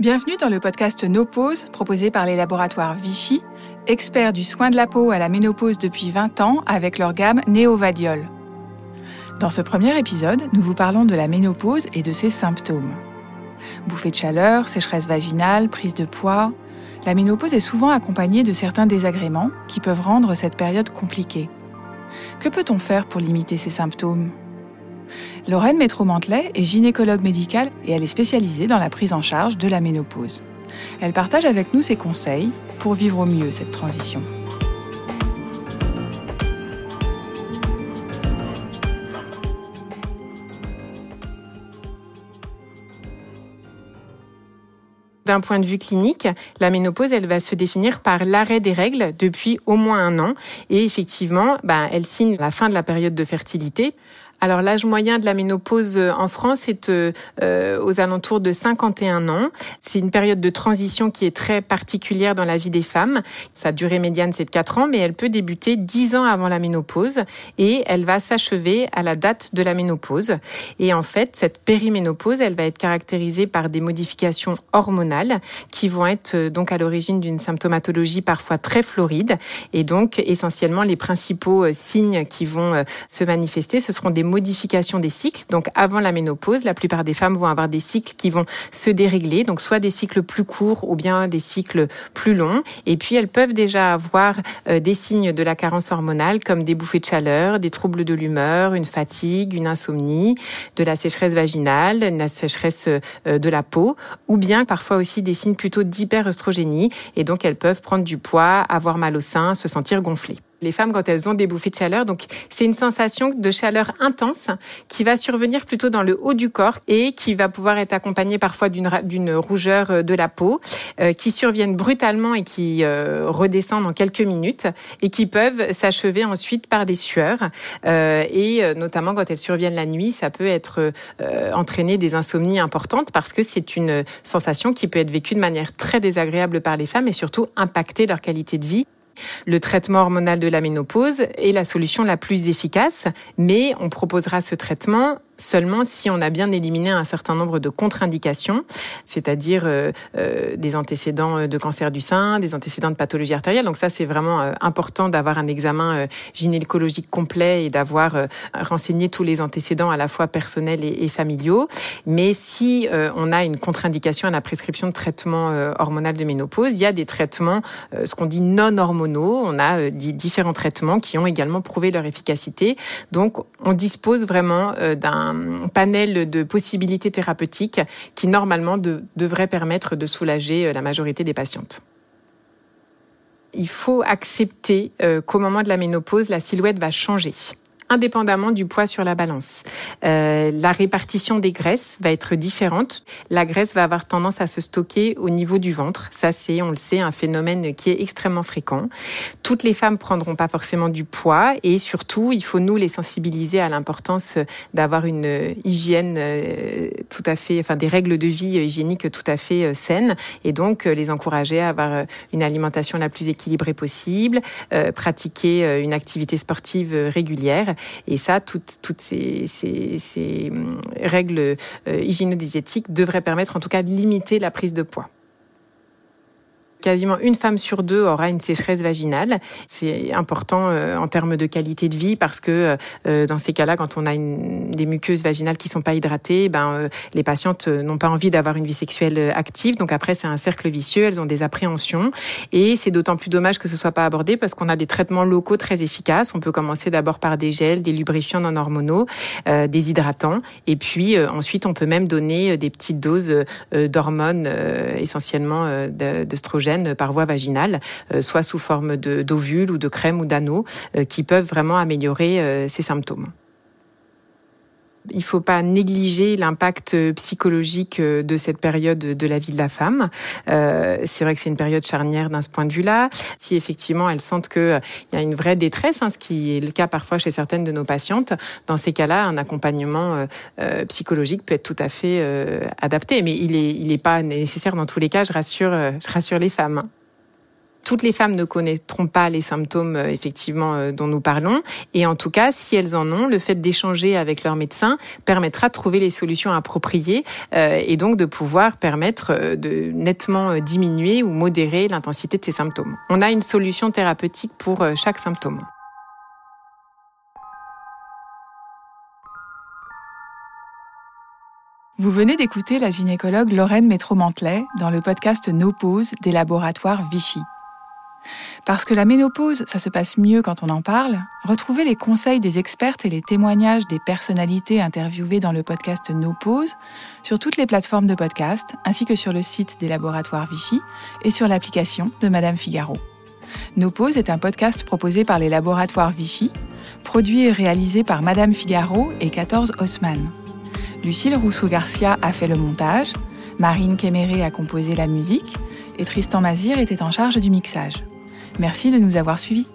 Bienvenue dans le podcast No Pause proposé par les laboratoires Vichy, experts du soin de la peau à la ménopause depuis 20 ans avec leur gamme Néovadiol. Dans ce premier épisode, nous vous parlons de la ménopause et de ses symptômes. Bouffée de chaleur, sécheresse vaginale, prise de poids. La ménopause est souvent accompagnée de certains désagréments qui peuvent rendre cette période compliquée. Que peut-on faire pour limiter ces symptômes? Lorraine Métro-Mantelet est gynécologue médicale et elle est spécialisée dans la prise en charge de la ménopause. Elle partage avec nous ses conseils pour vivre au mieux cette transition. D'un point de vue clinique, la ménopause, elle va se définir par l'arrêt des règles depuis au moins un an. Et effectivement, bah, elle signe la fin de la période de fertilité. Alors l'âge moyen de la ménopause euh, en France est euh, euh, aux alentours de 51 ans. C'est une période de transition qui est très particulière dans la vie des femmes. Sa durée médiane c'est de 4 ans, mais elle peut débuter 10 ans avant la ménopause et elle va s'achever à la date de la ménopause. Et en fait, cette périménopause, elle va être caractérisée par des modifications hormonales qui vont être donc à l'origine d'une symptomatologie parfois très floride. Et donc essentiellement les principaux signes qui vont se manifester, ce seront des modification des cycles. Donc avant la ménopause, la plupart des femmes vont avoir des cycles qui vont se dérégler, donc soit des cycles plus courts ou bien des cycles plus longs. Et puis elles peuvent déjà avoir euh, des signes de la carence hormonale comme des bouffées de chaleur, des troubles de l'humeur, une fatigue, une insomnie, de la sécheresse vaginale, une sécheresse euh, de la peau, ou bien parfois aussi des signes plutôt d'hyperœstrogénie. Et donc elles peuvent prendre du poids, avoir mal au sein, se sentir gonflées les femmes quand elles ont des bouffées de chaleur. Donc c'est une sensation de chaleur intense qui va survenir plutôt dans le haut du corps et qui va pouvoir être accompagnée parfois d'une rougeur euh, de la peau euh, qui surviennent brutalement et qui euh, redescendent en quelques minutes et qui peuvent s'achever ensuite par des sueurs et notamment quand elles surviennent la nuit, ça peut être entraîner des insomnies importantes parce que c'est une sensation qui peut être vécue de manière très désagréable par les femmes et surtout impacter leur qualité de vie. Le traitement hormonal de la ménopause est la solution la plus efficace, mais on proposera ce traitement seulement si on a bien éliminé un certain nombre de contre-indications, c'est-à-dire euh, euh, des antécédents de cancer du sein, des antécédents de pathologie artérielle. Donc ça, c'est vraiment euh, important d'avoir un examen gynécologique complet et d'avoir renseigné tous les antécédents à la fois personnels et, et familiaux. Mais si on a une contre-indication à la prescription de traitement hormonal de ménopause, il y a des traitements, ce qu'on dit non hormonaux. On a différents traitements qui ont également prouvé leur efficacité. Donc on dispose vraiment d'un un panel de possibilités thérapeutiques qui normalement devrait permettre de soulager euh, la majorité des patientes. Il faut accepter euh, qu'au moment de la ménopause, la silhouette va changer indépendamment du poids sur la balance. Euh, la répartition des graisses va être différente. La graisse va avoir tendance à se stocker au niveau du ventre. Ça, c'est, on le sait, un phénomène qui est extrêmement fréquent. Toutes les femmes prendront pas forcément du poids et surtout, il faut nous les sensibiliser à l'importance d'avoir une hygiène euh, tout à fait, enfin des règles de vie hygiéniques tout à fait euh, saines et donc euh, les encourager à avoir une alimentation la plus équilibrée possible, pratiquer une activité sportive régulière et ça, toutes, ces hum, règles euh, hygiéno-diététiques devraient permettre en tout cas de limiter la prise de poids. Quasiment une femme sur deux aura une sécheresse vaginale. C'est important euh, en termes de qualité de vie parce que euh, dans ces cas-là, quand on a une, des muqueuses vaginales qui sont pas hydratées, ben euh, les patientes n'ont pas envie d'avoir une vie sexuelle active. Donc après, c'est un cercle vicieux. Elles ont des appréhensions et c'est d'autant plus dommage que ce soit pas abordé parce qu'on a des traitements locaux très efficaces. On peut commencer d'abord par des gels, des lubrifiants non hormonaux, des hydratants et puis ensuite on peut même donner des petites doses d'hormones essentiellement d'œstrogènes par voie vaginale, euh, soit sous forme d'ovules ou de crème ou d'anneaux, euh, qui peuvent vraiment améliorer euh, ces symptômes. Il faut pas négliger l'impact psychologique de cette période de la vie de la femme. Euh, c'est vrai que c'est une période charnière d'un ce point de vue-là. Si effectivement elles sentent qu'il y a une vraie détresse, hein, ce qui est le cas parfois chez certaines de nos patientes, dans ces cas-là, un accompagnement euh, psychologique peut être tout à fait adapté. Mais il n'est il est pas nécessaire dans tous les cas. Je rassure, je rassure les femmes. Toutes les femmes ne connaîtront pas les symptômes euh, effectivement euh, dont nous parlons et en tout cas, si elles en ont, le fait d'échanger avec leur médecin permettra de trouver les solutions appropriées euh, et donc de pouvoir permettre de nettement diminuer ou modérer l'intensité de ces symptômes. On a une solution thérapeutique pour chaque symptôme. Vous venez d'écouter la gynécologue Lorraine Métro-Mantelet dans le podcast No Pause des laboratoires Vichy. Parce que la ménopause, ça se passe mieux quand on en parle, retrouvez les conseils des expertes et les témoignages des personnalités interviewées dans le podcast No Pause sur toutes les plateformes de podcast, ainsi que sur le site des laboratoires Vichy et sur l'application de Madame Figaro. No Pause est un podcast proposé par les laboratoires Vichy, produit et réalisé par Madame Figaro et 14 Haussmann. Lucille Rousseau-Garcia a fait le montage, Marine Kéméré a composé la musique et Tristan Mazir était en charge du mixage. Merci de nous avoir suivis.